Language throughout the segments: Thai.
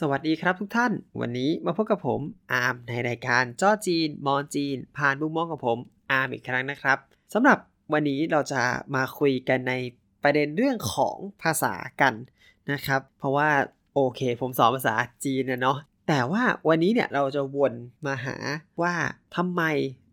สวัสดีครับทุกท่าน วันนี้มาพบกับผมอาร์มในรายการจ้อจีน มอนจีน ผ่านมุมมองของผมอาร์มอีกครั้งนะครับสำหรับวันนี้เราจะมาคุยกันในประเด็นเรื่องของภาษากันนะครับ เพราะว่าโอเค ผมสอนภาษาจีนนะเนาะแต่ว่าวันนี้เนี่ยเราจะวนมาหาว่าทำไม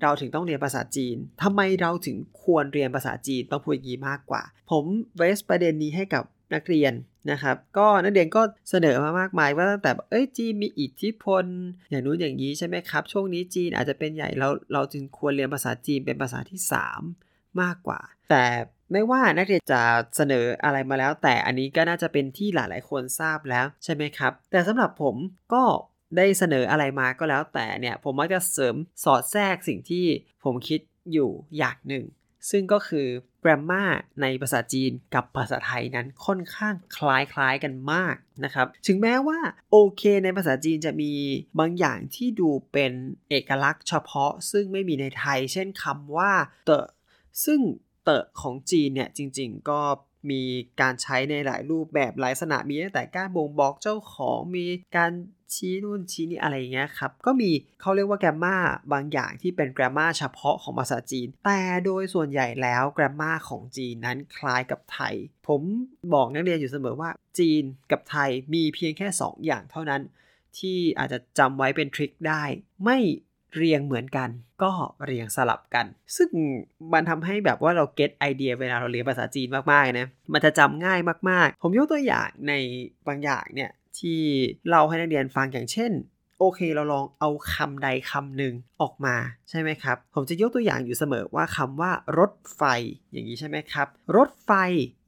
เราถึงต้องเรียนภาษาจีนทำไมเราถึงควรเรียนภาษาจีนต้องพูดอย่างนี้มากกว่า ผมเวสประเด็นนี้ให้กับ นักเรียนนะครับ ก็นักเรียนก็เสนอมามากมายว่าตั้งแต่เอ้ยจีนมีอิทธิพล อย่างนู้นอย่างนี้ใช่ไหมครับ ช่วงนี้จีนอาจจะเป็นใหญ่เราเราจึงควรเรียนภาษาจีนเป็นภาษาที่ 3 มากกว่า แต่ไม่ว่านักเรียนจะเสนออะไรมาแล้ว แต่อันนี้ก็น่าจะเป็นที่หลายๆ คนทราบแล้วใช่ไหมครับ แต่สำหรับผมก็ได้เสนออะไรมาก็แล้วแต่เนี่ยผมมักจะเสริมสอดแทรกสิ่งที่ผมคิดอยู่อย่างหนึ่ง ซึ่งก็คือ แกรมมาในภาษาจีนกับภาษาไทยนั้นค่อนข้างคล้ายๆกันมากนะครับ ถึงแม้ว่าโอเคในภาษาจีนจะมีบางอย่างที่ดูเป็นเอกลักษณ์เฉพาะซึ่งไม่มีในไทย เช่นคำว่าเตอะซึ่งเตอะของจีนเนี่ยจริงๆก็ มีการใช้ในหลายรูปแบบหลายลักษณะมีตั้งแต่การบ่งบอกเจ้าของมีการชี้นู่นชี้นี่อะไรเงี้ยครับ ก็มีเขาเรียกว่าแกรมมาบางอย่างที่เป็นแกรมมาเฉพาะของภาษาจีน แต่โดยส่วนใหญ่แล้วแกรมมาของจีนนั้นคล้ายกับไทย ผมบอกนักเรียนอยู่เสมอว่าจีนกับไทยมีเพียงแค่ 2 อย่างเท่านั้น ที่อาจจะจำไว้เป็นทริคได้ ไม่ เรียงเหมือนกัน ก็เรียงสลับกัน ซึ่งมันทำให้แบบว่าเราเก็ตไอเดียเวลาเราเรียนภาษาจีนมากๆนะมันจะจำง่ายมากๆ ผมยกตัวอย่างในบางอย่างเนี่ยที่เราให้นักเรียนฟังอย่างเช่นโอเคเราลองเอาคำใดคำหนึ่งออกมาใช่ไหมครับ ผมจะยกตัวอย่างอยู่เสมอว่าคำว่ารถไฟอย่างนี้ใช่ไหมครับ รถไฟ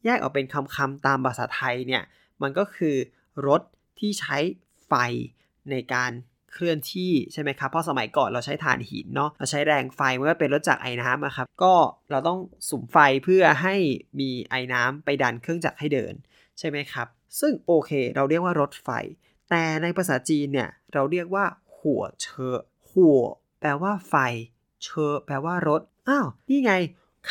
แยกออกเป็นคำคำตามภาษาไทยเนี่ยมันก็คือรถที่ใช้ไฟในการ เคลื่อนที่ใช่ไหมครับ เพราะสมัยก่อนเราใช้ถ่านหินเนาะเราใช้แรงไฟเมื่อเป็นรถจักรไอ้น้ำอะครับ ก็เราต้องสุมไฟเพื่อให้มีไอ้น้ำไปดันเครื่องจักรให้เดินใช่ไหมครับ ซึ่งโอเค เราเรียกว่ารถไฟ แต่ในภาษาจีนเนี่ยเราเรียกว่า หัวเชอหัวแปลว่าไฟ เชอแปลว่ารถอ้าวนี่ไง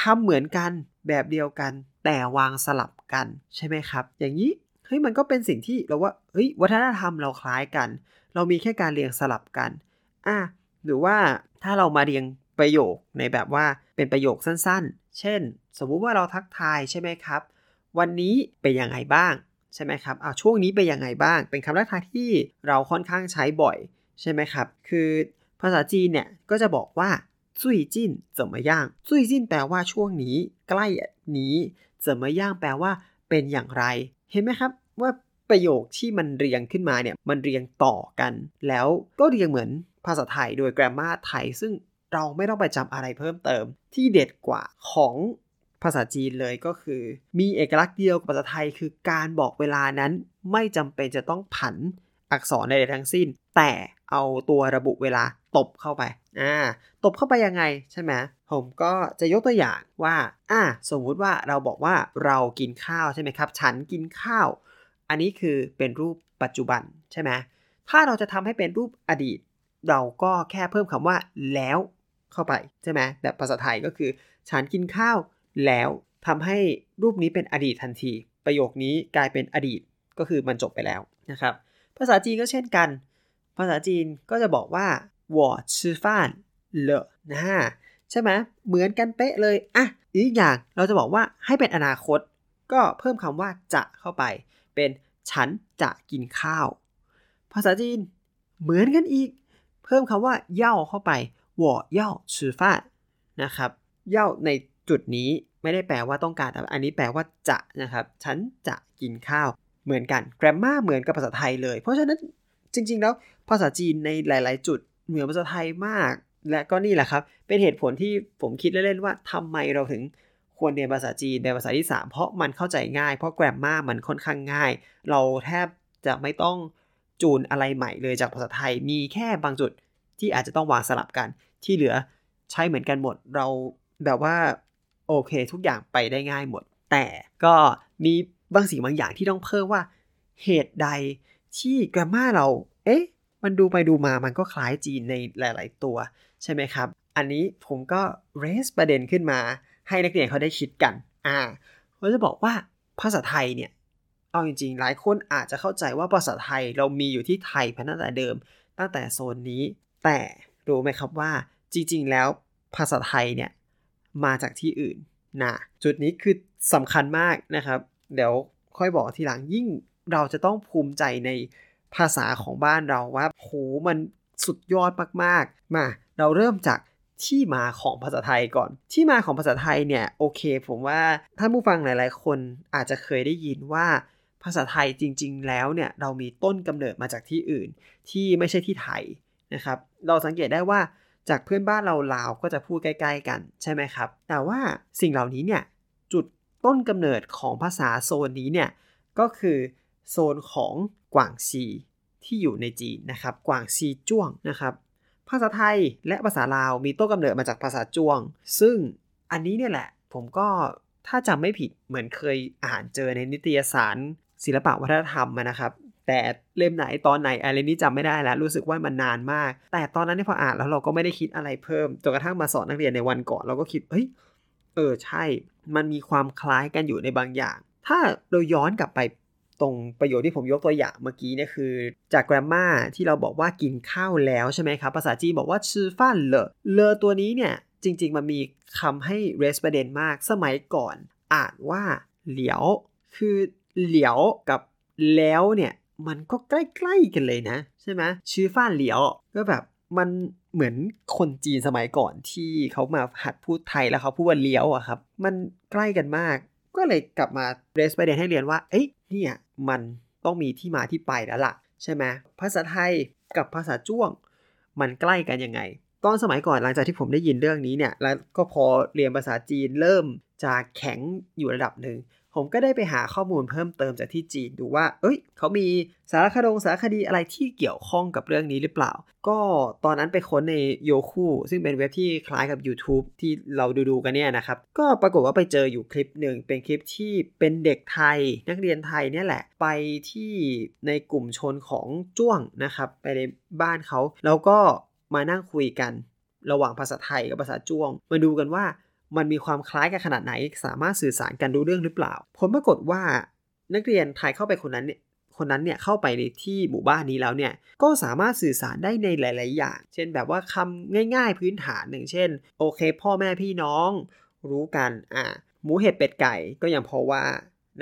คำเหมือนกันแบบเดียวกัน แต่วางสลับกันใช่ไหมครับ อย่างนี้ ฮ้ยมันก็เป็นสิ่งที่เราว่าเฮ้ยวัฒนธรรมเราคล้ายกัน เรามีแค่การเรียงสลับกันอะหรือว่าถ้าเรามาเรียงประโยคในแบบว่าเป็นประโยคสั้นๆ เช่น สมมุติว่าเราทักทายใช่ไหมครับ วันนี้เป็นยังไงบ้างใช่ไหมครับอ่าช่วงนี้เป็นยังไงบ้าง เป็นคำทักทายที่เราค่อนข้างใช้บ่อยใช่ไหมครับ คือภาษาจีนเนี่ยก็จะบอกว่าซุยจิ้นเจ๋มาย่างซุยจิ้นแปลว่าช่วงนี้ ใกล้นี้เจ๋มาย่างแปลว่าเป็นอย่างไร เห็นไหมครับ ว่าประโยคที่มันเรียงขึ้นมาเนี่ยมันเรียงต่อกัน แล้วก็เรียงเหมือนภาษาไทยโดยแกรมมาไทย ซึ่งเราไม่ต้องไปจำอะไรเพิ่มเติม ที่เด็ดกว่าของภาษาจีนเลยก็คือ มีเอกลักษณ์เดียวกับภาษาไทย คือการบอกเวลานั้นไม่จำเป็นจะต้องผันอักษรใดๆทั้งสิ้น แต่เอาตัวระบุเวลาตบเข้าไปอ่าตบเข้าไปยังไงใช่ไหมผมก็จะยกตัวอย่างว่าอ่าสมมุติว่าเราบอกว่าเรากินข้าวใช่ไหมครับ ฉันกินข้าว อันนี้คือเป็นรูปปัจจุบันใช่ไหม ถ้าเราจะทำให้เป็นรูปอดีต เราก็แค่เพิ่มคำว่าแล้วเข้าไปใช่ไหมแบบภาษาไทยก็คือ ฉันกินข้าวแล้วทำให้รูปนี้เป็นอดีตทันที ประโยคนี้กลายเป็นอดีตก็คือมันจบไปแล้วนะครับ ภาษาจีนก็เช่นกัน ภาษาจีนก็จะบอกว่า我吃饭了นะใช่ไหมเหมือนกันเป๊ะเลยอ่ะอีกอย่างเราจะบอกว่าให้เป็นอนาคต ก็เพิ่มคำว่าจะเข้าไป เป็นฉันจะกินข้าว ภาษาจีนเหมือนกันอีก เพิ่มคำว่าเย่าเข้าไปวอเย่าชื่อฟ้านะครับ เย่าในจุดนี้ไม่ได้แปลว่าต้องการแต่อันนี้แปลว่าจะนะครับ ฉันจะกินข้าวเหมือนกันแกรมมาเหมือนกับภาษาไทยเลย เพราะฉะนั้นจริง ๆ แล้วภาษาจีนในหลาย ๆ จุดเหมือนภาษาไทยมาก และก็นี่แหละครับ เป็นเหตุผลที่ผมคิดเล่น ๆ ว่าทำไมเราถึง ควรเรียนภาษาจีนเป็นภาษาที่ 3 เพราะมันเข้าใจง่าย เพราะแกรมมามันค่อนข้างง่าย เราแทบจะไม่ต้องจูนอะไรใหม่เลยจากภาษาไทย มีแค่บางจุดที่อาจจะต้องวางสลับกัน ที่เหลือใช้เหมือนกันหมด เราแบบว่าโอเค ทุกอย่างไปได้ง่ายหมด แต่ก็มีบางสิ่งบางอย่างที่ต้องเพิ่มว่าเหตุใดที่แกรมมาเรา เอ๊ะ มันดูไปดูมามันก็คล้ายจีนในหลาย ๆ ตัว ใช่ไหมครับ อันนี้ผมก็เรสประเด็นขึ้นมา ให้นักเรียนเขาได้คิดกัน อ่าเราจะบอกว่าภาษาไทยเนี่ย เอาจริงๆ หลายคนอาจจะเข้าใจว่าภาษาไทยเรามีอยู่ที่ไทยพันตั้งแต่เดิม ตั้งแต่โซนนี้ แต่รู้ไหมครับว่าจริง ๆ แล้วภาษาไทยเนี่ยมาจากที่อื่นนะจุดนี้คือสำคัญมากนะครับ เดี๋ยวค่อยบอกทีหลังยิ่งเราจะต้องภูมิใจในภาษาของบ้านเราว่าโหมันสุดยอดมากๆ มา เราเริ่มจาก ที่มาของภาษาไทยก่อน ที่มาของภาษาไทยเนี่ยโอเค ผมว่าท่านผู้ฟังหลาย ๆ คนอาจจะเคยได้ยินว่าภาษาไทยจริง ๆ แล้วเนี่ยเรามีต้นกำเนิดมาจากที่อื่น ที่ไม่ใช่ที่ไทยนะครับ เราสังเกตได้ว่าจากเพื่อนบ้านเราลาวก็จะพูดใกล้ ๆ กันใช่ไหมครับ แต่ว่าสิ่งเหล่านี้เนี่ยจุดต้นกำเนิดของภาษาโซนนี้เนี่ยก็คือโซนของกวางซีที่อยู่ในจีนนะครับ กวางซีจ้วงนะครับ ภาษาไทยและภาษาลาวมีต้นกำเนิดมาจากภาษาจ้วง ซึ่งอันนี้เนี่ยแหละ ผมก็ถ้าจำไม่ผิดเหมือนเคยอ่านเจอในนิตยสาร ศิลปะวัฒนธรรมนะครับ แต่เล่มไหนตอนไหนอะไรนี้จำไม่ได้แล้ว รู้สึกว่ามันนานมาก แต่ตอนนั้นที่พออ่านแล้วเราก็ไม่ได้คิดอะไรเพิ่มจนกระทั่งมาสอนนักเรียนในวันก่อนเราก็คิดเฮ้ยเออใช่ มันมีความคล้ายกันอยู่ในบางอย่าง ถ้าเราย้อนกลับไป ตรงประโยชน์ที่ผมยกตัวอย่างเมื่อกี้เนี่ยคือ จากแกรมมาที่เราบอกว่ากินข้าวแล้วใช่ไหมครับ ภาษาจีนบอกว่าชื่อฟ้านเลอเลอตัวนี้เนี่ยจริง ๆ มันมีคำให้เรสประเด็นมากสมัยก่อน อ่านว่าเหลียว คือเหลียวกับแล้วเนี่ยมันก็ใกล้ๆกันเลยนะ ใช่ไหมชื่อฟ้านเหลียวก็แบบมันเหมือนคนจีนสมัยก่อนที่เขามาหัดพูดไทยแล้วเขาพูดว่าเลี้ยวอะครับ มันใกล้กันมาก ก็เลยกลับมาเรสประเด็นให้เรียนว่า เอ้ยเนี่ยมันต้องมีที่มาที่ไปแล้วล่ะ ใช่ไหมภาษาไทยกับภาษาจ้วง มันใกล้กันยังไง ตอนสมัยก่อนหลังจากที่ผมได้ยินเรื่องนี้เนี่ย แล้วก็พอเรียนภาษาจีนเริ่มจะแข็งอยู่ระดับหนึ่ง ผมก็ได้ไปหาข้อมูลเพิ่มเติมจากที่จีนดูว่า เอ้ย เขามีสารคดงสารคดีอะไรที่เกี่ยวข้องกับเรื่องนี้หรือเปล่า ก็ตอนนั้นไปค้นในโยคูซึ่งเป็นเว็บที่คล้ายกับ YouTube ที่เราดูดูกันเนี่ยนะครับ ก็ปรากฏว่าไปเจออยู่คลิปหนึ่งเป็นคลิปที่เป็นเด็กไทย นักเรียนไทยเนี่ยแหละ ไปที่ในกลุ่มชนของจ้วงนะครับ ไปในบ้านเขาแล้วก็มานั่งคุยกัน ระหว่างภาษาไทยกับภาษาจ้วง มาดูกันว่า มันมีความคล้ายกันขนาดไหน สามารถสื่อสารกันรู้เรื่องหรือเปล่า ผลปรากฏว่านักเรียนไทยเข้าไปคนนั้นเนี่ยคนนั้นเนี่ยเข้าไปในที่หมู่บ้านนี้แล้วเนี่ยก็สามารถสื่อสารได้ในหลาย ๆ อย่าง เช่นแบบว่าคำง่าย ๆ พื้นฐานหนึ่งเช่น โอเค พ่อแม่พี่น้องรู้กันอ่าหมูเห็ดเป็ดไก่ก็ยังพอว่า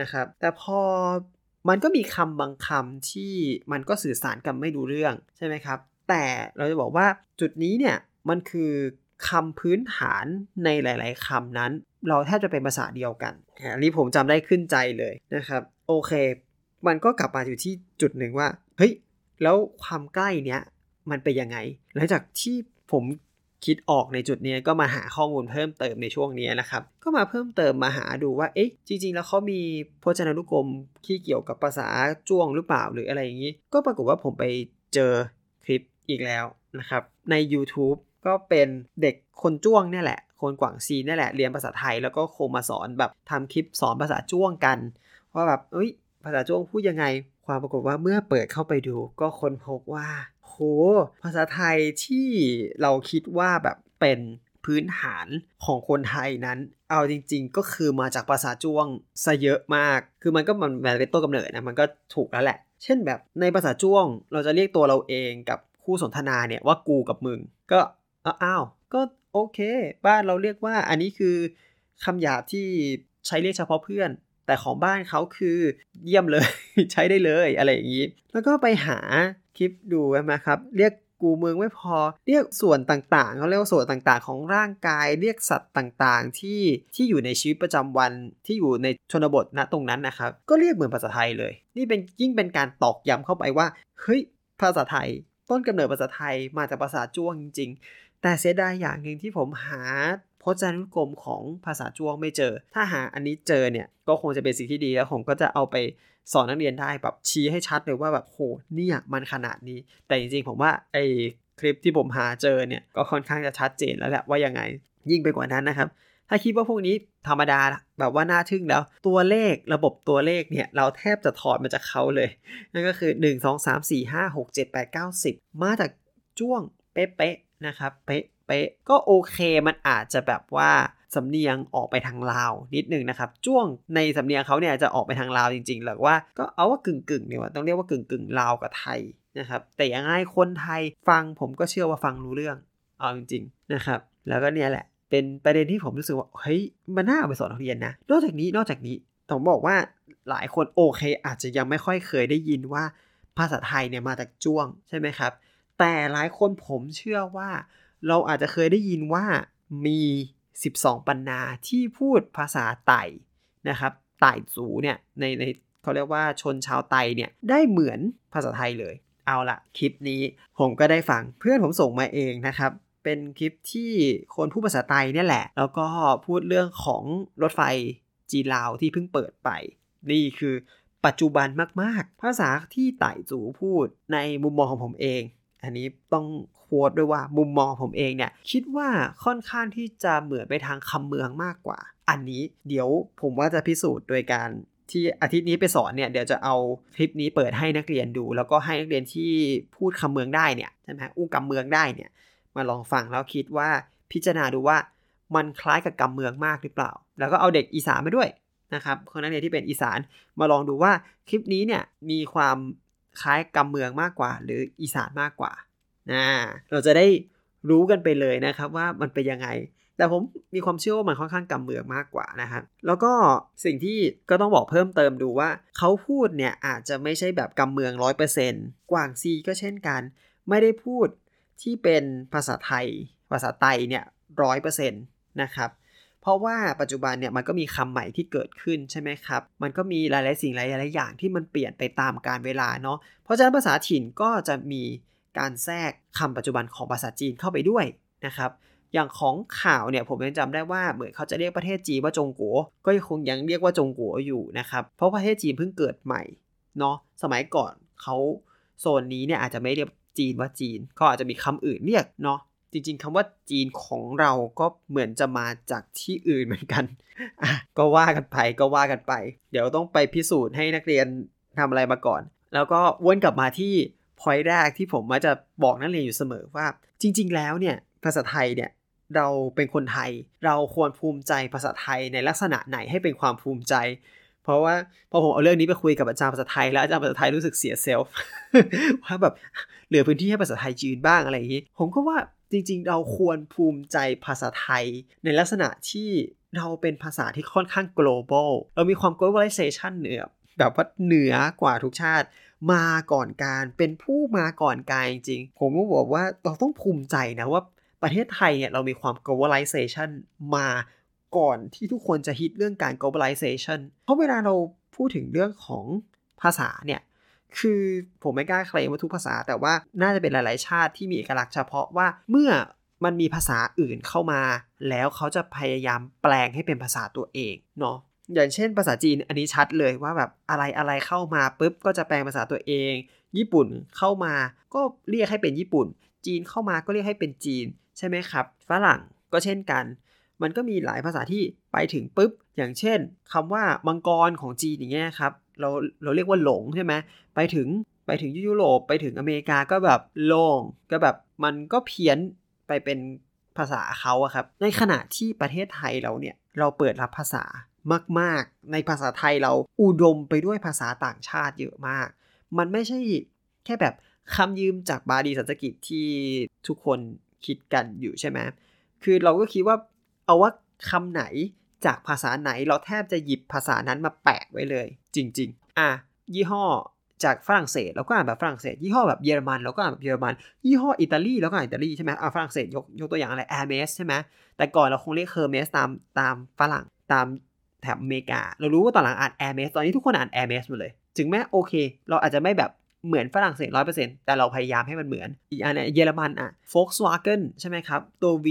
นะครับ แต่พอมันก็มีคำบางคำที่มันก็สื่อสารกันไม่รู้เรื่องใช่ไหมครับ แต่เราจะบอกว่าจุดนี้เนี่ยมันคือ คำพื้นฐานในหลาย ๆคำนั้น เราแทบจะเป็นภาษาเดียวกันอันนี้ผมจำได้ขึ้นใจเลยนะครับ โอเค มันก็กลับมาอยู่ที่จุดหนึ่งว่า เฮ้ย แล้วความใกล้เนี้ยมันเป็นยังไง หลังจากที่ผมคิดออกในจุดนี้ก็มาหาข้อมูลเพิ่มเติมในช่วงนี้นะครับ ก็มาเพิ่มเติมมาหาดูว่า เอ๊ะ จริง ๆ แล้วเขามีพจนานุกรมที่เกี่ยวกับภาษาจ้วงหรือเปล่าหรืออะไรอย่างนี้ ก็ปรากฏว่าผมไปเจอคลิปอีกแล้วนะครับ ใน YouTube ก็เป็นเด็กคนจ้วงเนี่ยแหละ คนกวางซีเนี่ยแหละ เรียนภาษาไทยแล้วก็โคมาสอนแบบทำคลิปสอนภาษาจ้วงกันว่าแบบเอ้ย ภาษาจ้วงพูดยังไง ความปรากฏว่าเมื่อเปิดเข้าไปดู ก็ค้นพบว่า โห ภาษาไทยที่เราคิดว่าแบบเป็นพื้นฐานของคนไทยนั้น เอาจริง ๆ ก็คือมาจากภาษาจ้วงซะเยอะมาก คือมันก็มันเป็นต้นกำเนิดนะมันก็ถูกแล้วแหละ เช่นแบบในภาษาจ้วง เราจะเรียกตัวเราเองกับคู่สนทนาเนี่ยว่ากูกับมึง ก็ อ้าวก็โอเค บ้านเราเรียกว่าอันนี้คือคำหยาบที่ใช้เรียกเฉพาะเพื่อน แต่ของบ้านเขาคือเยี่ยมเลย ใช้ได้เลยอะไรอย่างนี้ แล้วก็ไปหาคลิปดูนะครับ เรียกกูเมืองไม่พอ เรียกส่วนต่างๆเขาเรียกว่าส่วนต่างๆ ของร่างกาย เรียกสัตว์ต่างๆ ที่ที่อยู่ในชีวิตประจำวันที่อยู่ในชนบทณตรงนั้นนะครับ ก็เรียกเหมือนภาษาไทยเลย นี่เป็นยิ่งเป็นการตอกย้ำเข้าไปว่า เฮ้ย ภาษาไทย ต้นกำเนิดภาษาไทยมาจากภาษาจ้วงจริง แต่เสียดายอย่างหนึ่งที่ผมหาพจนานุกรมของภาษาจ้วงไม่เจอ ถ้าหาอันนี้เจอเนี่ยก็คงจะเป็นสิ่งที่ดีแล้วผมก็จะเอาไปสอนนักเรียนได้แบบชี้ให้ชัดเลยว่าแบบโหเนี่ยมันขนาดนี้ แต่จริงๆผมว่าไอคลิปที่ผมหาเจอเนี่ยก็ค่อนข้างจะชัดเจนแล้วแหละว่ายังไง ยิ่งไปกว่านั้นนะครับ ถ้าคิดว่าพวกนี้ธรรมดาแบบว่าน่าทึ่งแล้ว ตัวเลขระบบตัวเลขเนี่ยเราแทบจะถอดมาจากเขาเลย นั่นก็คือ 1 2 3 4 5 6 7 8 9 10 มาจากจ้วงเป๊ะ นะครับเป๊ะเป๊ะก็โอเคมันอาจจะแบบว่าสำเนียงออกไปทางลาวนิดนึงนะครับจ้วงในสำเนียงเขาเนี่ยจะออกไปทางลาวจริงๆหรือว่าก็เอาว่ากึ่งกึ่งเนี่ยต้องเรียกว่ากึ่งกึ่งลาวกับไทยนะครับแต่ยังไงคนไทยฟังผมก็เชื่อว่าฟังรู้เรื่องเอาจริงๆนะครับแล้วก็เนี่ยแหละ เป็นประเด็นที่ผมรู้สึกว่าเฮ้ยมันน่าเอาไปสอนนักเรียนนะนอกจากนี้นอกจากนี้ต้องบอกว่าหลายคนโอเค อาจจะยังไม่ค่อยเคยได้ยินว่าภาษาไทยเนี่ยมาจากจ้วงใช่ไหมครับ แต่หลายคนผมเชื่อว่า เราอาจจะเคยได้ยินว่ามี 12 ปันนาที่พูดภาษาไต่นะครับไต่สูเนี่ยในในเขาเรียกว่าชนชาวไตเนี่ยได้เหมือนภาษาไทยเลย เอาละคลิปนี้ผมก็ได้ฟังเพื่อนผมส่งมาเองนะครับเป็นคลิปที่คนพูดภาษาไทยเนี่ยแหละ แล้วก็พูดเรื่องของรถไฟจีนลาวที่เพิ่งเปิดไป นี่คือปัจจุบันมาก ๆ ภาษาที่ไต่จูพูดในมุมมองของผมเอง อันนี้ต้องโค้ดด้วยว่ามุมมองผมเองเนี่ยคิดว่าค่อนข้างที่จะเหมือนไปทางคำเมืองมากกว่า อันนี้เดี๋ยวผมว่าจะพิสูจน์โดยการที่อาทิตย์นี้ไปสอนเนี่ยเดี๋ยวจะเอาคลิปนี้เปิดให้นักเรียนดู แล้วก็ให้นักเรียนที่พูดคำเมืองได้เนี่ยใช่ไหมอู้กำเมืองได้เนี่ยมาลองฟังแล้วคิดว่าพิจารณาดูว่ามันคล้ายกับกำเมืองมากหรือเปล่า แล้วก็เอาเด็กอีสานมาด้วยนะครับคนนักเรียนที่เป็นอีสานมาลองดูว่าคลิปนี้เนี่ยมีความ คล้ายกำเมืองมากกว่า หรืออีสานมากกว่านะเราจะได้รู้กันไปเลยนะครับว่ามันเป็นยังไง แต่ผมมีความเชื่อว่ามันค่อนข้างกำเมืองมากกว่านะครับแล้วก็สิ่งที่ก็ต้องบอกเพิ่มเติมดูว่าเขาพูดเนี่ยอาจจะไม่ใช่แบบกำเมืองร้อยเปอร์เซ็นต์กวางซีก็เช่นกัน ไม่ได้พูดที่เป็นภาษาไทย ภาษาไตเนี่ยร้อยเปอร์เซ็นต์นะครับ เพราะว่าปัจจุบันเนี่ยมันก็มีคำใหม่ที่เกิดขึ้นใช่ไหมครับ มันก็มีหลาย ๆ สิ่งหลาย ๆ อย่างที่มันเปลี่ยนไปตามกาลเวลาเนาะ เพราะฉะนั้นภาษาถิ่นก็จะมีการแทรกคำปัจจุบันของภาษาจีนเข้าไปด้วยนะครับอย่างของข่าวเนี่ยผมยังจำได้ว่าเหมือนเขาจะเรียกประเทศจีนว่าจงกัวก็คงยังเรียกว่าจงกัวอยู่นะครับ เพราะประเทศจีนเพิ่งเกิดใหม่เนาะสมัยก่อนเขาโซนนี้เนี่ยอาจจะไม่เรียกจีนว่าจีนเขาอาจจะมีคำอื่นเรียกเนาะ จริงๆคำว่าจีนของเราก็เหมือนจะมาจากที่อื่นเหมือนกันอะก็ว่ากันไปก็ว่ากันไป เดี๋ยวต้องไปพิสูจน์ให้นักเรียนทำอะไรมาก่อน แล้วก็วนกลับมาที่พอยต์แรกที่ผมมาจะบอกนักเรียนอยู่เสมอว่า จริง ๆ แล้วเนี่ยภาษาไทยเนี่ยเราเป็นคนไทย เราควรภูมิใจภาษาไทยในลักษณะไหนให้เป็นความภูมิใจ เพราะว่าพอผมเอาเรื่องนี้ไปคุยกับอาจารย์ภาษาไทยแล้วอาจารย์ภาษาไทยรู้สึกเสียเซลฟ์ว่าแบบเหลือพื้นที่ให้ภาษาไทยจีนบ้างอะไรอย่างนี้ ผมก็ว่า จริงๆ เราควรภูมิใจภาษาไทย ในลักษณะที่เราเป็นภาษาที่ค่อนข้าง global เรามีความ globalization เหนือแบบว่าเหนือกว่าทุกชาติ มาก่อนการเป็นผู้มาก่อนการจริงๆผมก็บอกว่าเราต้องภูมิใจนะว่าประเทศไทยเนี่ยเรามีความ globalization มาก่อนที่ทุกคนจะฮิตเรื่องการ globalization เพราะเวลาเราพูดถึงเรื่องของภาษาเนี่ย คือผมไม่กล้าเคลมว่าทุกภาษา แต่ว่าน่าจะเป็นหลาย ๆ ชาติที่มีเอกลักษณ์เฉพาะว่าเมื่อมันมีภาษาอื่นเข้ามา แล้วเขาจะพยายามแปลงให้เป็นภาษาตัวเองเนาะอย่างเช่นภาษาจีนอันนี้ชัดเลยว่าแบบอะไรอะไรเข้ามาปุ๊บก็จะแปลงภาษาตัวเอง ญี่ปุ่นเข้ามาก็เรียกให้เป็นญี่ปุ่น จีนเข้ามาก็เรียกให้เป็นจีน ใช่ไหมครับ ฝรั่งก็เช่นกัน มันก็มีหลายภาษาที่ไปถึงปุ๊บ อย่างเช่นคำว่ามังกรของจีนอย่างเงี้ยครับ เราเราเรียกว่าหลงใช่ไหมไปถึงไปถึงยุโรปไปถึงอเมริกาก็แบบโล่งก็แบบมันก็เพี้ยนไปเป็นภาษาเขาอะครับ ในขณะที่ประเทศไทยเราเนี่ยเราเปิดรับภาษามาก ๆ ในภาษาไทยเราอุดมไปด้วยภาษาต่างชาติเยอะมาก มันไม่ใช่แค่แบบคำยืมจากบาลีสันสกิตที่ทุกคนคิดกันอยู่ใช่ไหมคือเราก็คิดว่าเอาว่าคำไหน จากภาษาไหนเราแทบจะหยิบภาษานั้นมาแปะไว้เลย จริง ๆ อะยี่ห้อจากฝรั่งเศสเราก็อ่านแบบฝรั่งเศส ยี่ห้อแบบเยอรมันเราก็อ่านแบบเยอรมัน ยี่ห้ออิตาลีเราก็อ่านอิตาลีใช่ไหมอ่าฝรั่งเศสยกยกตัวอย่างอะไรแอร์เมสใช่ไหมแต่ก่อนเราคงเรียกเฮอร์เมสตามตามฝรั่งตามแถบอเมริกา เรารู้ว่าตอนหลังอ่านแอร์เมสตอนนี้ทุกคนอ่านแอร์เมสหมดเลย ถึงแม้โอเค เราอาจจะไม่แบบเหมือนฝรั่งเศสร้อยเปอร์เซ็นต์แต่เราพยายามให้มันเหมือน อีกอันเนี่ยเยอรมันอะ Volkswagen ใช่ไหมครับ ตัว V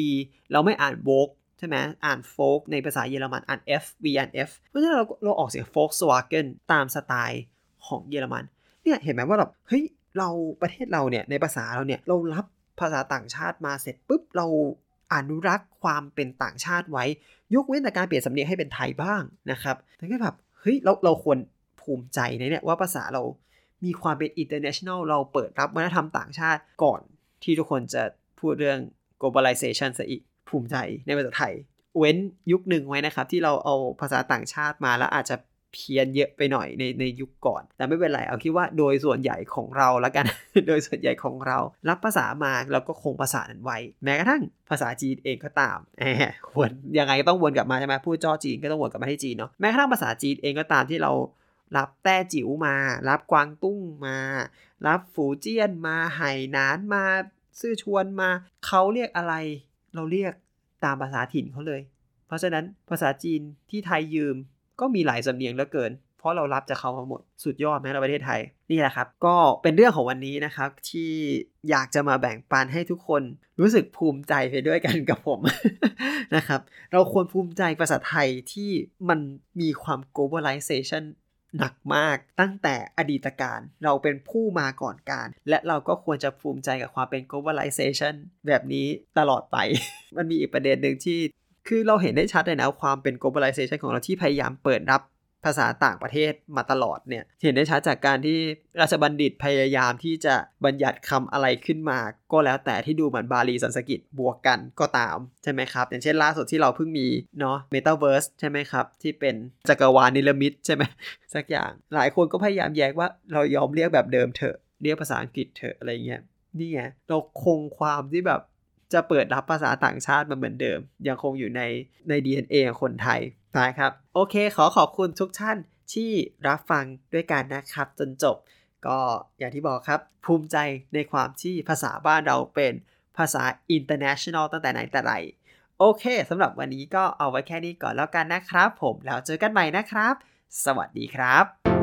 เราไม่อ่าน v o g ใช่ไหมอ่านโฟกในภาษาเยอรมันอ่าน F V อ่าน F เพราะฉะนั้นเราเราออกเสียง Volkswagen ตามสไตล์ของเยอรมันเนี่ยเห็นไหมว่าแบบเฮ้ยเราประเทศเราเนี่ยในภาษาเราเนี่ยเรารับภาษาต่างชาติมาเสร็จปุ๊บเราอนุรักษ์ความเป็นต่างชาติไว้ ยกเว้นแต่การเปลี่ยนสำเนียงให้เป็นไทยบ้างนะครับแต่ก็แบบเฮ้ยเราเราควรภูมิใจในเนี่ยว่าภาษาเรามีความเป็น international เราเปิดรับวัฒนธรรมต่างชาติก่อนที่ทุกคนจะพูดเรื่อง globalization ซะอีก ภูมิใจในภาษาไทย เว้นยุคหนึ่งไว้นะครับ ที่เราเอาภาษาต่างชาติมาแล้วอาจจะเพี้ยนเยอะไปหน่อยในในยุคก่อน แต่ไม่เป็นไรเอาคิดว่าโดยส่วนใหญ่ของเราล้วกัน โดยส่วนใหญ่ของเรา รับภาษามาแล้วก็คงภาษานั้นไว้ แม้กระทั่งภาษาจีนเองก็ตามแหมวนยังไงก็ต้องวนกลับมาใช่ไหมพูดจ้อจีนก็ต้องวนกลับมาที่จีนเนาะแม้กระทั่งภาษาจีนเองก็ตามที่เรารับแต้จิ๋วมา รับกวางตุ้งมา รับฝูเจี้ยนมา ไหหนานมา ซื่อชวนมา เขาเรียกอะไร เราเรียกตามภาษาถิ่นเขาเลย เพราะฉะนั้นภาษาจีนที่ไทยยืมก็มีหลายสำเนียงเหลือเกิน เพราะเรารับจากเขามาหมดสุดยอดแม้ในประเทศไทยนี่แหละครับ ก็เป็นเรื่องของวันนี้นะครับ ที่อยากจะมาแบ่งปันให้ทุกคนรู้สึกภูมิใจไปด้วยกันกับผม นะครับ เราควรภูมิใจภาษาไทยที่มันมีความ globalization หนักมากตั้งแต่อดีตการเราเป็นผู้มาก่อนการ และเราก็ควรจะภูมิใจกับความเป็น globalization แบบนี้ตลอดไป มันมีอีกประเด็นหนึ่งที่ คือเราเห็นได้ชัดเลยนะความเป็น globalization ของเราที่พยายามเปิดรับ ภาษาต่างประเทศมาตลอดเนี่ยเห็นได้ชัดจากการที่ราชบัณฑิตพยายามที่จะบัญญัติคำอะไรขึ้นมา ก็แล้วแต่ที่ดูเหมือนบาลีสันสกิตบวกกันก็ตาม ใช่ไหมครับ อย่างเช่นล่าสุดที่เราเพิ่งมีเนาะ Metaverse ใช่ไหมครับ ที่เป็นจักรวาลนิลมิตใช่ไหมสักอย่างหลายคนก็พยายามแยกว่าเรายอมเรียกแบบเดิมเถอะเรียกภาษาอังกฤษเถอะอะไรเงี้ยนี่ไงเราคงความที่แบบ จะเปิดรับภาษาต่างชาติมาเหมือนเดิม ยังคงอยู่ในใน DNA ของคนไทยนะครับโอเค ขอขอบคุณทุกท่านที่รับฟังด้วยกันนะครับ จนจบ ก็อย่างที่บอกครับ ภูมิใจในความที่ภาษาบ้านเราเป็นภาษา international ตั้งแต่ไหนแต่ไรโอเคสำหรับวันนี้ก็เอาไว้แค่นี้ก่อนแล้วกันนะครับ ผมแล้วเจอกันใหม่นะครับ สวัสดีครับ